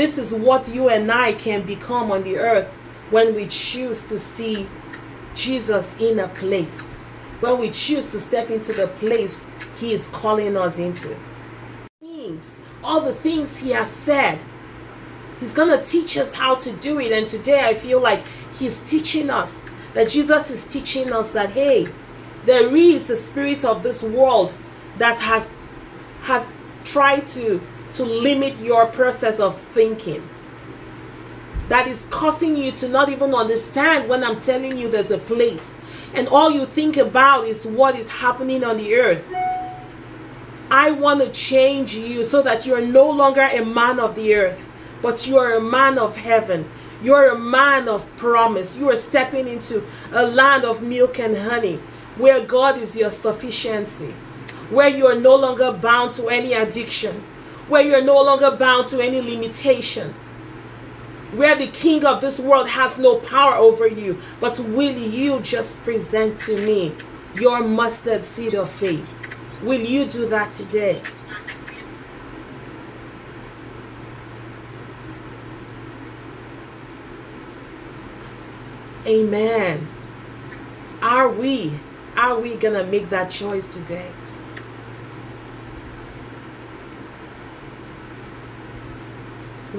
This is what you and I can become on the earth when we choose to see Jesus in a place. When we choose to step into the place He is calling us into. Things, all the things He has said, He's going to teach us how to do it. And today I feel like He's teaching us, that Jesus is teaching us that, hey, there is a spirit of this world that has has tried to to limit your process of thinking that is causing you to not even understand when I'm telling you there's a place and all you think about is what is happening on the earth. I want to change you so that you're no longer a man of the earth, but you are a man of heaven. You're a man of promise. You are stepping into a land of milk and honey where God is your sufficiency, where you are no longer bound to any addiction, where you're no longer bound to any limitation where the king of this world has no power over you. But will you just present to me your mustard seed of faith? Will you do that today? Amen. Are we are we going to make that choice today?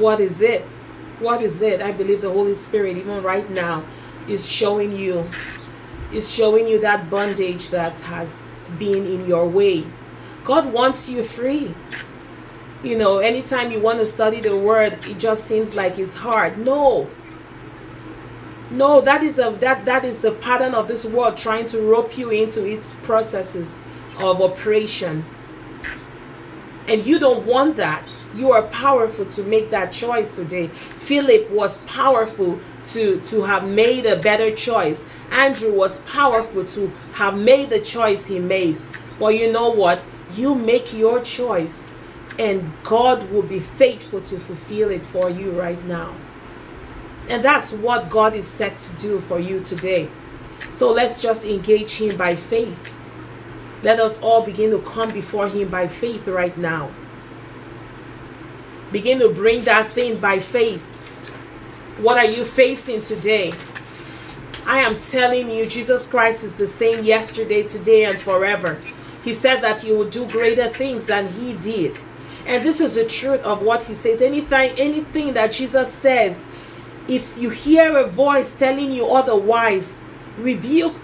What is it? What is it? I believe the Holy Spirit, even right now, is showing you, is showing you that bondage that has been in your way. God wants you free. You know, anytime you want to study the word, it just seems like it's hard. No. No, that is a that that is the pattern of this world trying to rope you into its processes of operation and you don't want that. You are powerful to make that choice today. Philip was powerful to, to have made a better choice. Andrew was powerful to have made the choice he made. But you know what? You make your choice, and God will be faithful to fulfill it for you right now. And that's what God is set to do for you today. So let's just engage Him by faith. Let us all begin to come before Him by faith right now. Begin to bring that thing by faith. What are you facing today? I am telling you, Jesus Christ is the same yesterday, today, and forever. He said that He will do greater things than He did. And this is the truth of what He says. Anything, anything that Jesus says, if you hear a voice telling you otherwise, rebuke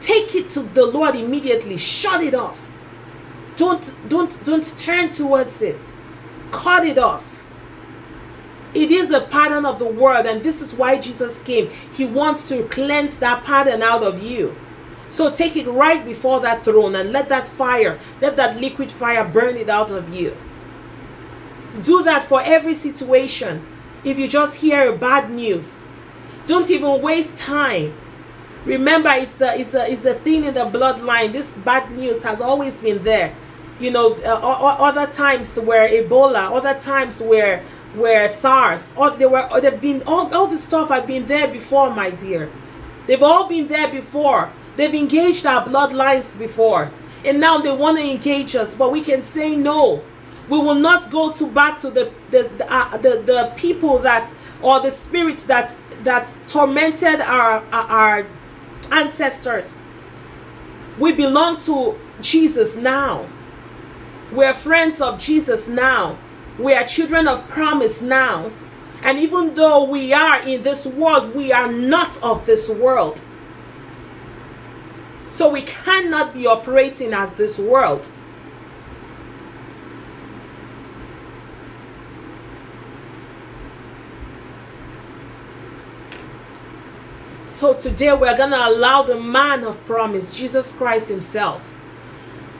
take it to the Lord immediately. Shut it off. Don't don't don't turn towards it. Cut it off. It is a pattern of the world, and this is why Jesus came. He wants to cleanse that pattern out of you. So take it right before that throne and let that fire, let that liquid fire burn it out of you. Do that for every situation. If you just hear bad news, don't even waste time Remember, it's a, it's a, it's a thing in the bloodline. This bad news has always been there. You know, uh, other times where Ebola, other times where where SARS, or they were, or they've been all, all this stuff have been there before, my dear. They've all been there before. They've engaged our bloodlines before, and now they want to engage us, but we can say no. We will not go to back to the the the, uh, the, the people that or the spirits that that tormented our our ancestors. We belong to Jesus now. We're friends of Jesus now. We are children of promise now. And even though we are in this world, we are not of this world. So we cannot be operating as this world. So today we're going to allow the man of promise, Jesus Christ Himself,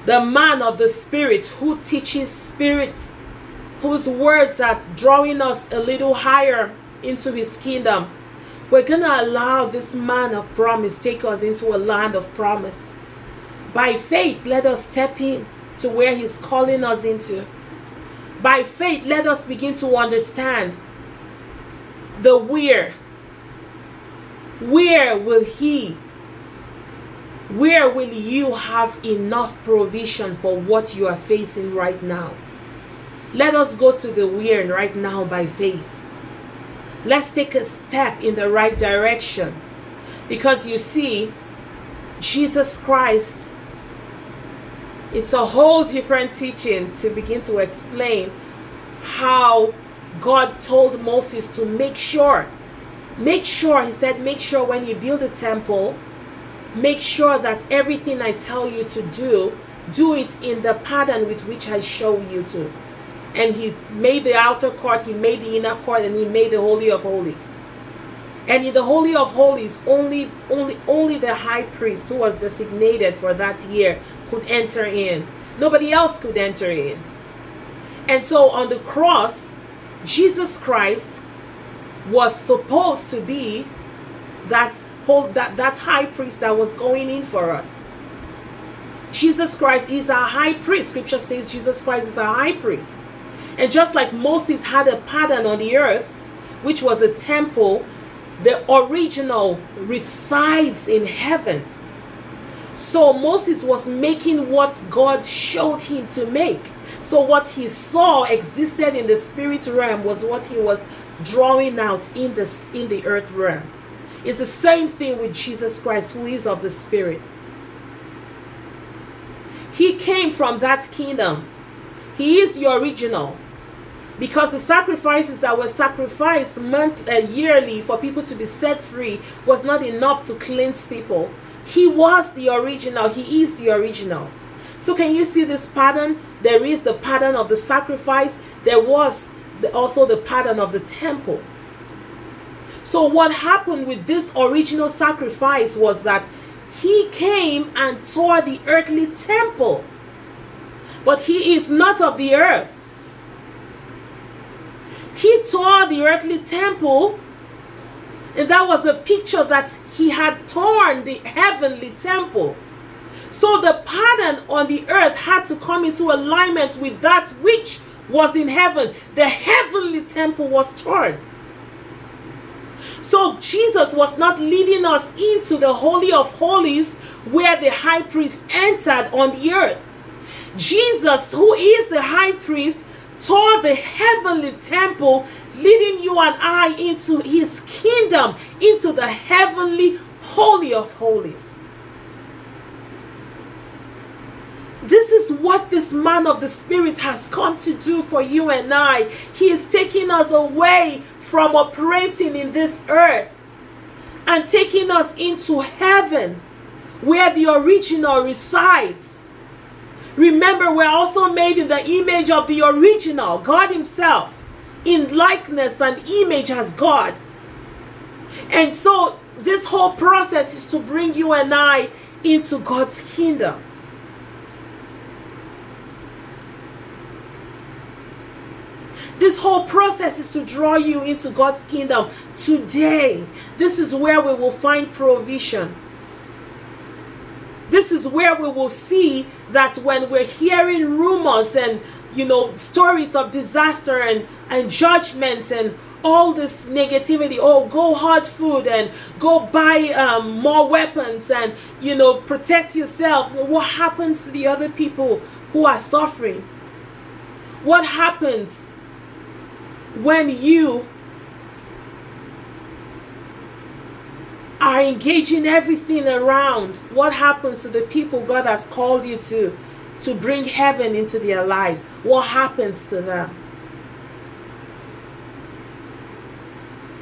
the man of the Spirit who teaches spirit, whose words are drawing us a little higher into His kingdom. We're going to allow this man of promise take us into a land of promise. By faith, let us step in to where He's calling us into. By faith, let us begin to understand the where where will He, where will you have enough provision for what you are facing right now? Let us go to the where right now by faith. Let's take a step in the right direction. Because you see, Jesus Christ, it's a whole different teaching to begin to explain how God told Moses to make sure, make sure, he said, make sure when you build a temple, make sure that everything I tell you to do, do it in the pattern with which I show you to and he made the outer court, he made the inner court, and he made the holy of holies. And in the holy of holies, only only only the high priest who was designated for that year could enter in. Nobody else could enter in. And so on the cross, Jesus Christ was supposed to be that whole that, that high priest that was going in for us. Jesus Christ is our high priest. Scripture says Jesus Christ is our high priest. And just like Moses had a pattern on the earth, which was a temple, the original resides in heaven. So Moses was making what God showed him to make. So what he saw existed in the spirit realm was what he was drawing out in the in the earth realm. It's the same thing with Jesus Christ who is of the spirit. He came from that kingdom. He is the original because the sacrifices that were sacrificed month uh, yearly for people to be set free was not enough to cleanse people he was the original he is the original so can you see this pattern there is the pattern of the sacrifice there was the, also the pattern of the temple. So what happened with this original sacrifice was that he came and tore the earthly temple. But he is not of the earth. He tore the earthly temple, and that was a picture that he had torn the heavenly temple. So the pattern on the earth had to come into alignment with that which was in heaven. The heavenly temple was torn. So Jesus was not leading us into the Holy of Holies where the high priest entered on the earth. Jesus, who is the high priest, tore the heavenly temple, leading you and I into his kingdom, into the heavenly holy of holies. This is what this man of the Spirit has come to do for you and I. He is taking us away from operating in this earth and taking us into heaven where the original resides. Remember, we're also made in the image of the original, God Himself, in likeness and image as God. And so, this whole process is to bring you and I into God's kingdom. This whole process is to draw you into God's kingdom today. This is where we will find provision. This is where we will see that when we're hearing rumors and you know stories of disaster and and judgment and all this negativity oh go hard food and go buy um, more weapons and you know protect yourself what happens to the other people who are suffering what happens when you are engaging everything around what happens to the people God has called you to to bring heaven into their lives? What happens to them?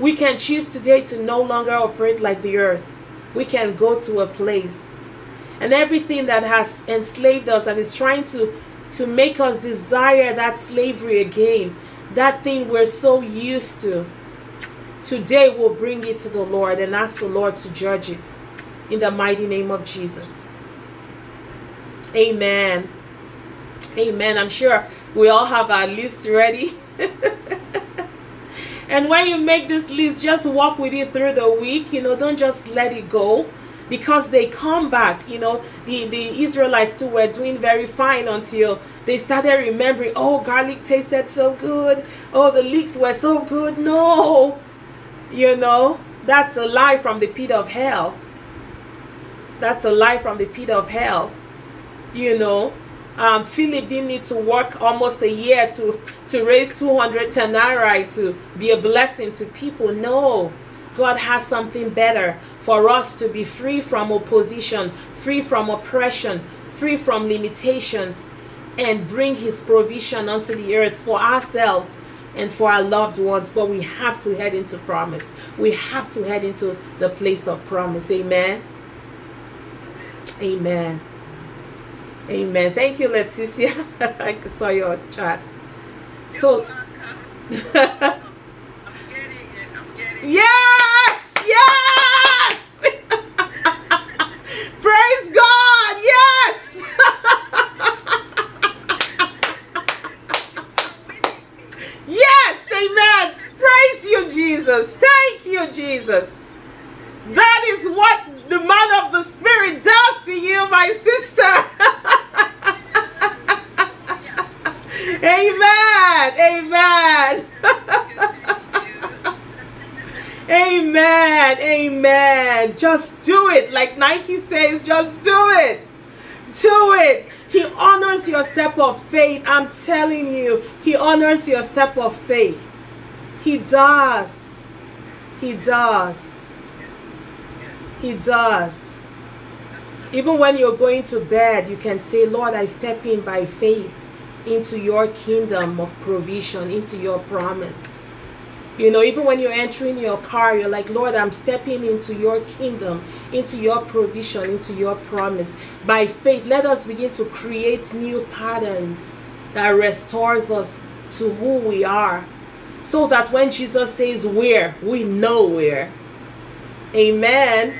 We can choose today to no longer operate like the earth. We can go to a place. And everything that has enslaved us and is trying to to make us desire that slavery again that thing we're so used to Today we'll bring it to the Lord and ask the Lord to judge it in the mighty name of Jesus. Amen. Amen. I'm sure we all have our list ready. and when you make this list, just walk with it through the week. You know, don't just let it go because they come back. You know, the, the Israelites too were doing very fine until they started remembering, oh, garlic tasted so good. Oh, the leeks were so good. No, you know, that's a lie from the pit of hell. That's a lie from the pit of hell. You know, um, Philip didn't need to work almost a year to to raise 200 denarii to be a blessing to people. No, God has something better for us to be free from opposition, free from oppression, free from limitations, and bring His provision onto the earth for ourselves and for our loved ones. But we have to head into promise. We have to head into the place of promise. Amen. Amen. Amen. Thank you, Leticia. I saw your chat. So, yes, yes. Praise God. Yes. yes. Amen. Praise you, Jesus. Thank you, Jesus. That is what the man of the Spirit does to you, my sister. Amen. Amen. Amen. Amen. Just do it. Like Nike says, just do it. Do it. He honors your step of faith. I'm telling you, He honors your step of faith. He does. He does. He does. Even when you're going to bed, you can say, Lord, I step in by faith into your kingdom of provision, into your promise. You know, even when you're entering your car, you're like, Lord, I'm stepping into your kingdom, into your provision, into your promise. By faith, let us begin to create new patterns that restores us to who we are. So that when Jesus says where, we know where. Amen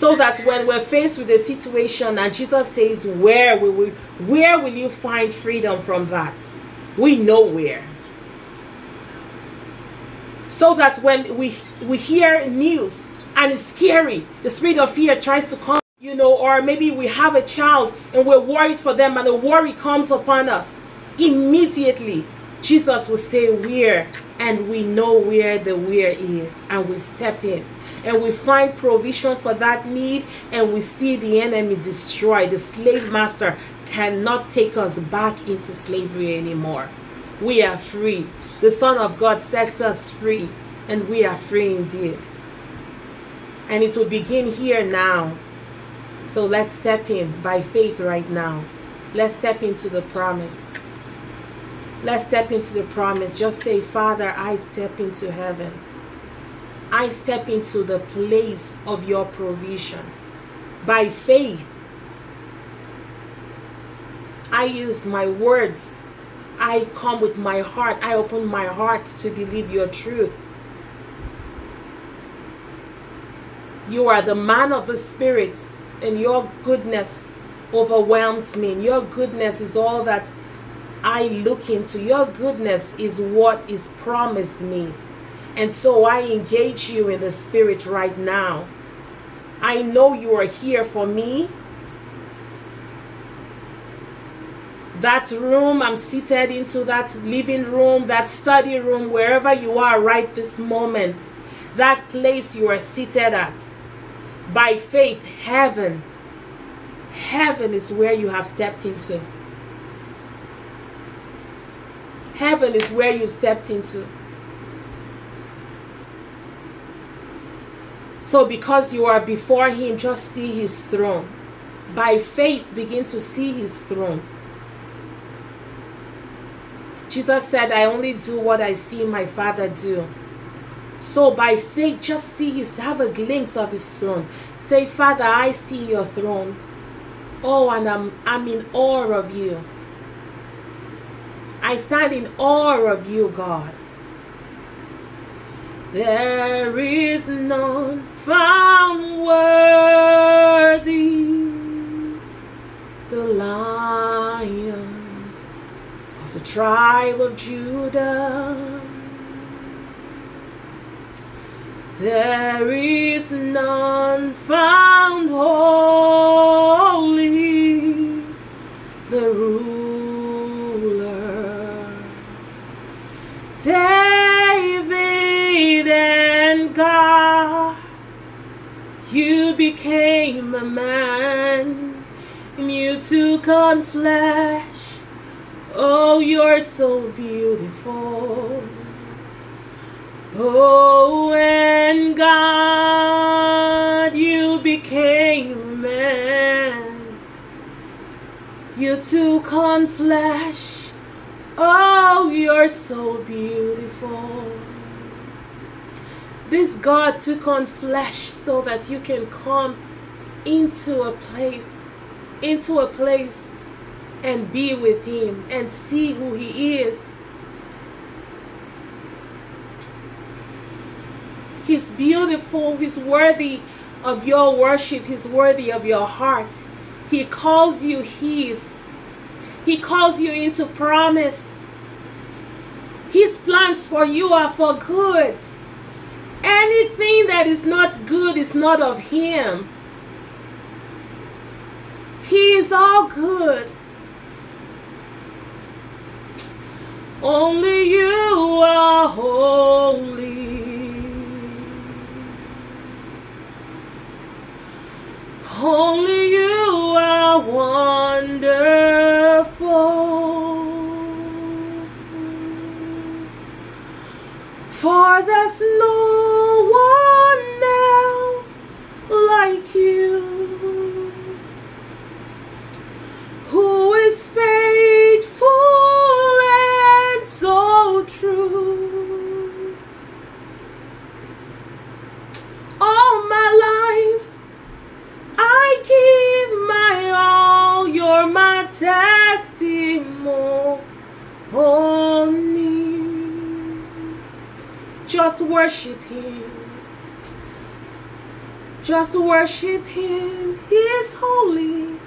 so that when we're faced with a situation and Jesus says where will we where will you find freedom from that? We know where. So that when we we hear news and it's scary the spirit of fear tries to come you know or maybe we have a child and we're worried for them and the worry comes upon us immediately Jesus will say where and we know where the where is and we step in and we find provision for that need and we see the enemy destroyed. The slave master cannot take us back into slavery anymore. We are free. The Son of God sets us free and we are free indeed. And it will begin here now. So let's step in by faith right now. Let's step into the promise. Let's step into the promise. Just say, Father, I step into heaven. I step into the place of your provision. By faith, I use my words. I come with my heart. I open my heart to believe your truth. You are the man of the Spirit, and your goodness overwhelms me. Your goodness is all that I look into. Your goodness is what is promised me. And so I engage you in the spirit right now. I know you are here for me. That room I'm seated into, that living room, that study room, wherever you are right this moment, that place you are seated at, by faith, heaven, heaven is where you have stepped into. Heaven is where you've stepped into. So, because you are before Him, just see His throne. By faith, begin to see His throne. Jesus said, I only do what I see my Father do. So, by faith, just see His, have a glimpse of His throne. Say, Father, I see your throne. Oh, and I'm, I'm in awe of you. I stand in awe of you, God. There is none found worthy, the lion of the tribe of Judah. There is none found holy, the became a man you took on flesh. Oh, you're so beautiful. Oh, and God, you became man. You took on flesh. Oh, you're so beautiful. This God took on flesh so that you can come into a place, into a place and be with Him and see who He is. He's beautiful, He's worthy of your worship, He's worthy of your heart. He calls you His, He calls you into promise. His plans for you are for good. Anything that is not good is not of Him. He is all good. Only you are holy. Only you are wonderful. For there's no you who is faithful and so true. All my life, I give my all. You're my testimony. Just worship Him. Just worship Him. He is holy.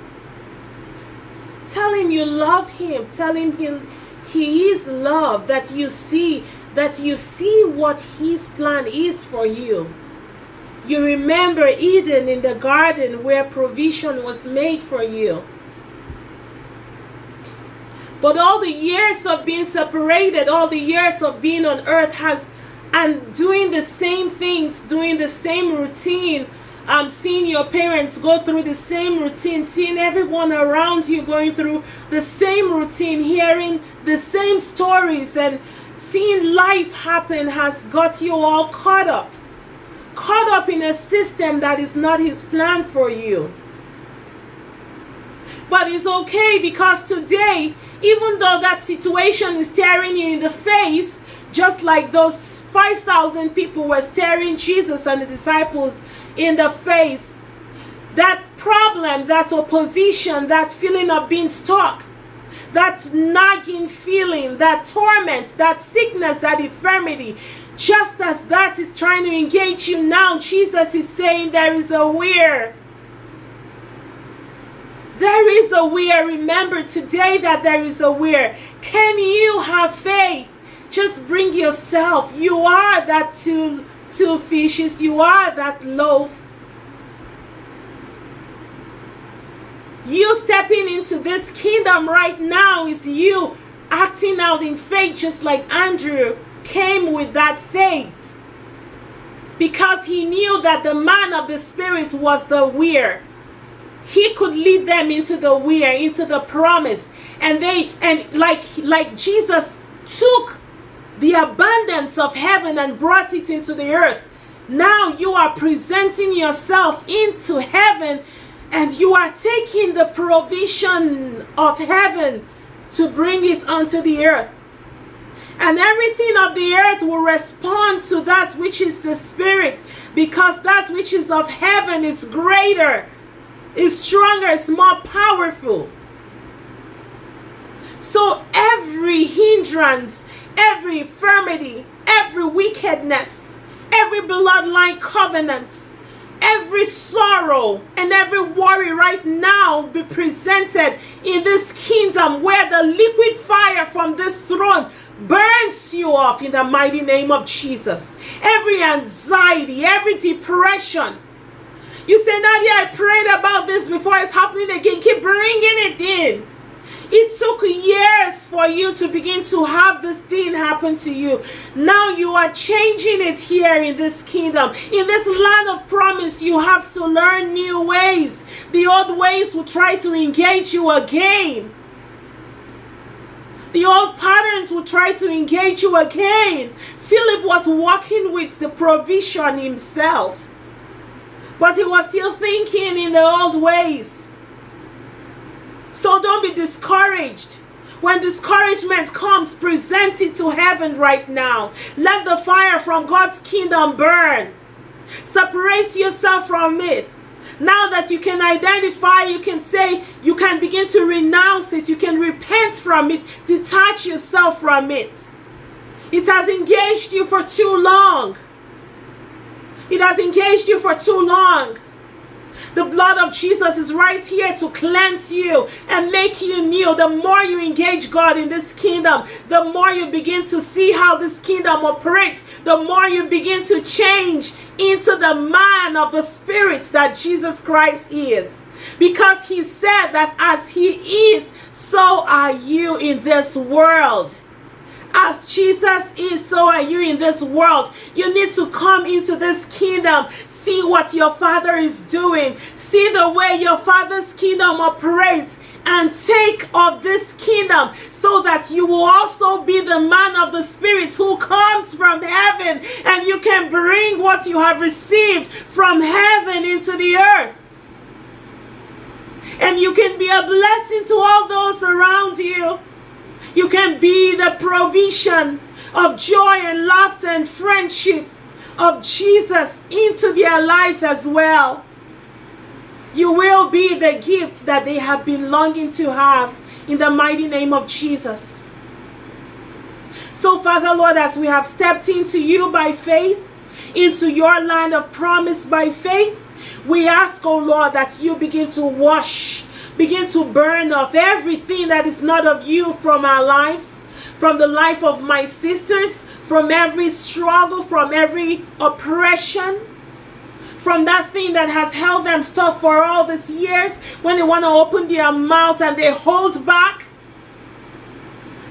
Tell Him you love Him. Tell Him He, he is love. That you see, that you see what His plan is for you. You remember Eden in the garden where provision was made for you. But all the years of being separated, all the years of being on earth has and doing the same things, doing the same routine, um, seeing your parents go through the same routine, seeing everyone around you going through the same routine, hearing the same stories, and seeing life happen has got you all caught up. Caught up in a system that is not His plan for you. But it's okay because today, even though that situation is staring you in the face, just like those 5,000 people were staring Jesus and the disciples in the face, that problem, that opposition, that feeling of being stuck, that nagging feeling, that torment, that sickness, that infirmity, just as that is trying to engage you now, Jesus is saying there is a where. There is a where. Remember today that there is a where. Can you have faith? Just bring yourself. You are that two, two fishes. You are that loaf. You stepping into this kingdom right now is you acting out in faith, just like Andrew came with that faith. Because he knew that the man of the Spirit was the weir. he could lead them into the weir, into the promise and they and like like jesus took the abundance of heaven and brought it into the earth now you are presenting yourself into heaven and you are taking the provision of heaven to bring it onto the earth and everything of the earth will respond to that which is the spirit because that which is of heaven is greater is stronger, is more powerful. So every hindrance, every infirmity, every wickedness, every bloodline covenant, every sorrow and every worry right now be presented in this kingdom where the liquid fire from this throne burns you off in the mighty name of Jesus. Every anxiety, every depression, you say, Nadia, I prayed about this before it's happening again. Keep bringing it in. It took years for you to begin to have this thing happen to you. Now you are changing it here in this kingdom. In this land of promise, you have to learn new ways. The old ways will try to engage you again. The old patterns will try to engage you again. Philip was walking with the provision himself, but he was still thinking in the old ways. So don't be discouraged. When discouragement comes, present it to heaven right now. Let the fire from God's kingdom burn. Separate yourself from it. Now that you can identify, you can say, you can begin to renounce it, you can repent from it, detach yourself from it. It has engaged you for too long. It has engaged you for too long. The blood of Jesus is right here to cleanse you and make you new. The more you engage God in this kingdom, the more you begin to see how this kingdom operates, the more you begin to change into the man of the spirit that Jesus Christ is. Because he said that as he is, so are you in this world. As Jesus is, so are you in this world. You need to come into this kingdom. See what your Father is doing. See the way your Father's kingdom operates and take of this kingdom so that you will also be the man of the spirit who comes from heaven and you can bring what you have received from heaven into the earth and you can be a blessing to all those around you you can be the provision of joy and laughter and friendship of Jesus into their lives as well. You will be the gift that they have been longing to have in the mighty name of Jesus. So, Father Lord, as we have stepped into you by faith, into your land of promise by faith, we ask, oh Lord, that you begin to wash Begin to burn off everything that is not of you from our lives, from the life of my sisters, from every struggle, from every oppression, from that thing that has held them stuck for all these years when they want to open their mouth and they hold back.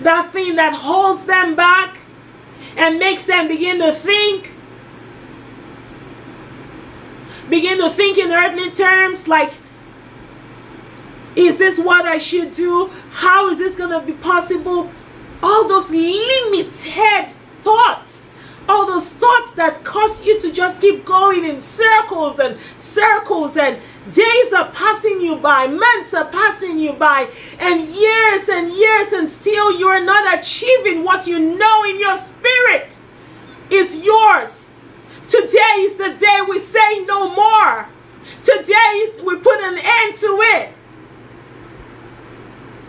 That thing that holds them back and makes them begin to think. Begin to think in earthly terms like is this what I should do? How is this going to be possible? All those limited thoughts, all those thoughts that cause you to just keep going in circles and circles, and days are passing you by, months are passing you by, and years and years, and still you are not achieving what you know in your spirit is yours. Today is the day we say no more. Today we put an end to it.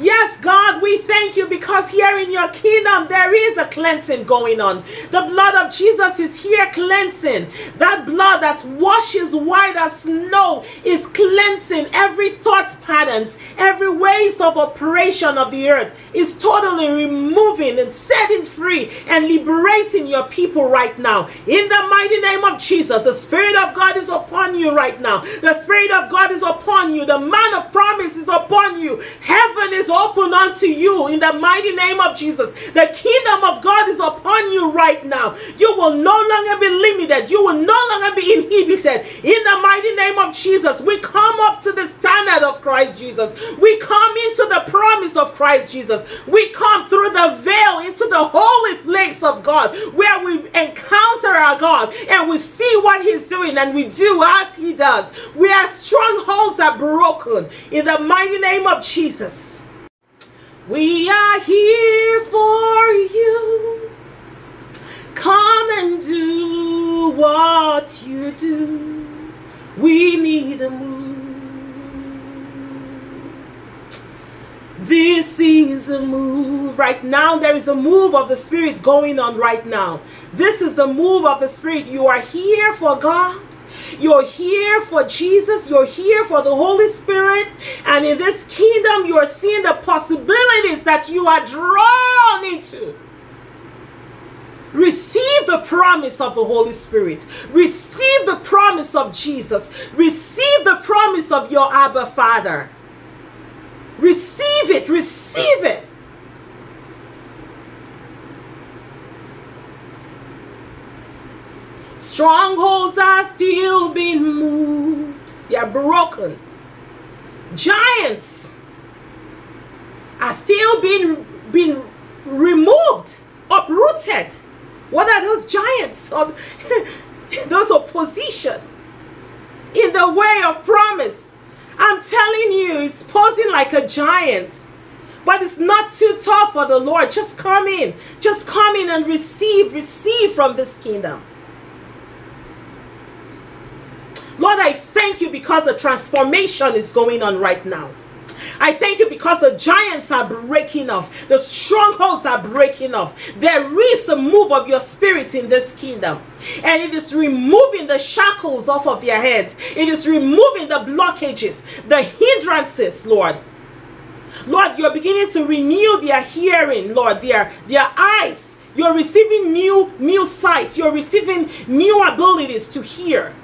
Yes, God, we thank you because here in your kingdom there is a cleansing going on. The blood of Jesus is here cleansing. That blood that washes white as snow is cleansing every thought patterns, every ways of operation of the earth is totally removing and setting free and liberating your people right now. In the mighty name of Jesus, the Spirit of God is upon you right now. The Spirit of God is upon you. The man of promise is upon you. Heaven is unto you in the mighty name of Jesus. The kingdom of God is upon you right now. You will no longer be limited. You will no longer be inhibited. In the mighty name of Jesus, we come up to the standard of Christ Jesus. We come into the promise of Christ Jesus. We come through the veil into the holy place of God where we encounter our God and we see what He's doing and we do as He does. Where strongholds are broken in the mighty name of Jesus. We are here for you. Come and do what you do. We need a move. This is a move. Right now, there is a move of the Spirit going on right now. This is the move of the Spirit. You are here for God. You're here for Jesus. You're here for the Holy Spirit. And in this kingdom, you are seeing the possibilities that you are drawn into. Receive the promise of the Holy Spirit. Receive the promise of Jesus. Receive the promise of your Abba Father. Receive it. Receive it. Strongholds are still being moved. They are broken. Giants are still being, being removed, uprooted. What are those giants of those opposition in the way of promise? I'm telling you, it's posing like a giant. But it's not too tough for the Lord. Just come in. Just come in and receive, receive from this kingdom. Lord, I thank you because the transformation is going on right now. I thank you because the giants are breaking off, the strongholds are breaking off. There is a move of your spirit in this kingdom, and it is removing the shackles off of their heads, it is removing the blockages, the hindrances, Lord. Lord, you're beginning to renew their hearing, Lord, their, their eyes. You're receiving new new sight. You're receiving new abilities to hear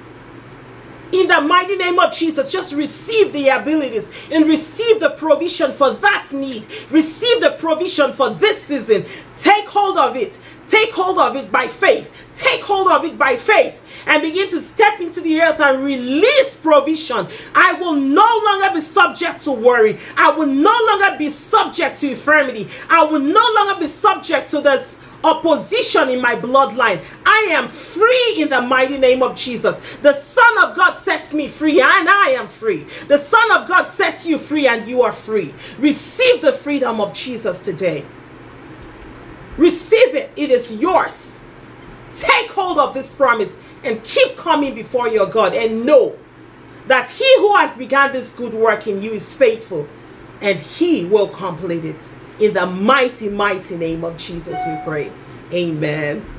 in the mighty name of Jesus, just receive the abilities and receive the provision for that need. Receive the provision for this season. Take hold of it. Take hold of it by faith. Take hold of it by faith and begin to step into the earth and release provision. I will no longer be subject to worry. I will no longer be subject to infirmity. I will no longer be subject to this opposition in my bloodline. I am free in the mighty name of Jesus. The Son of God sets me free, and I am free. The Son of God sets you free, and you are free. Receive the freedom of Jesus today. Receive it, it is yours. Take hold of this promise and keep coming before your God and know that he who has begun this good work in you is faithful and he will complete it. In the mighty, mighty name of Jesus, we pray. Amen.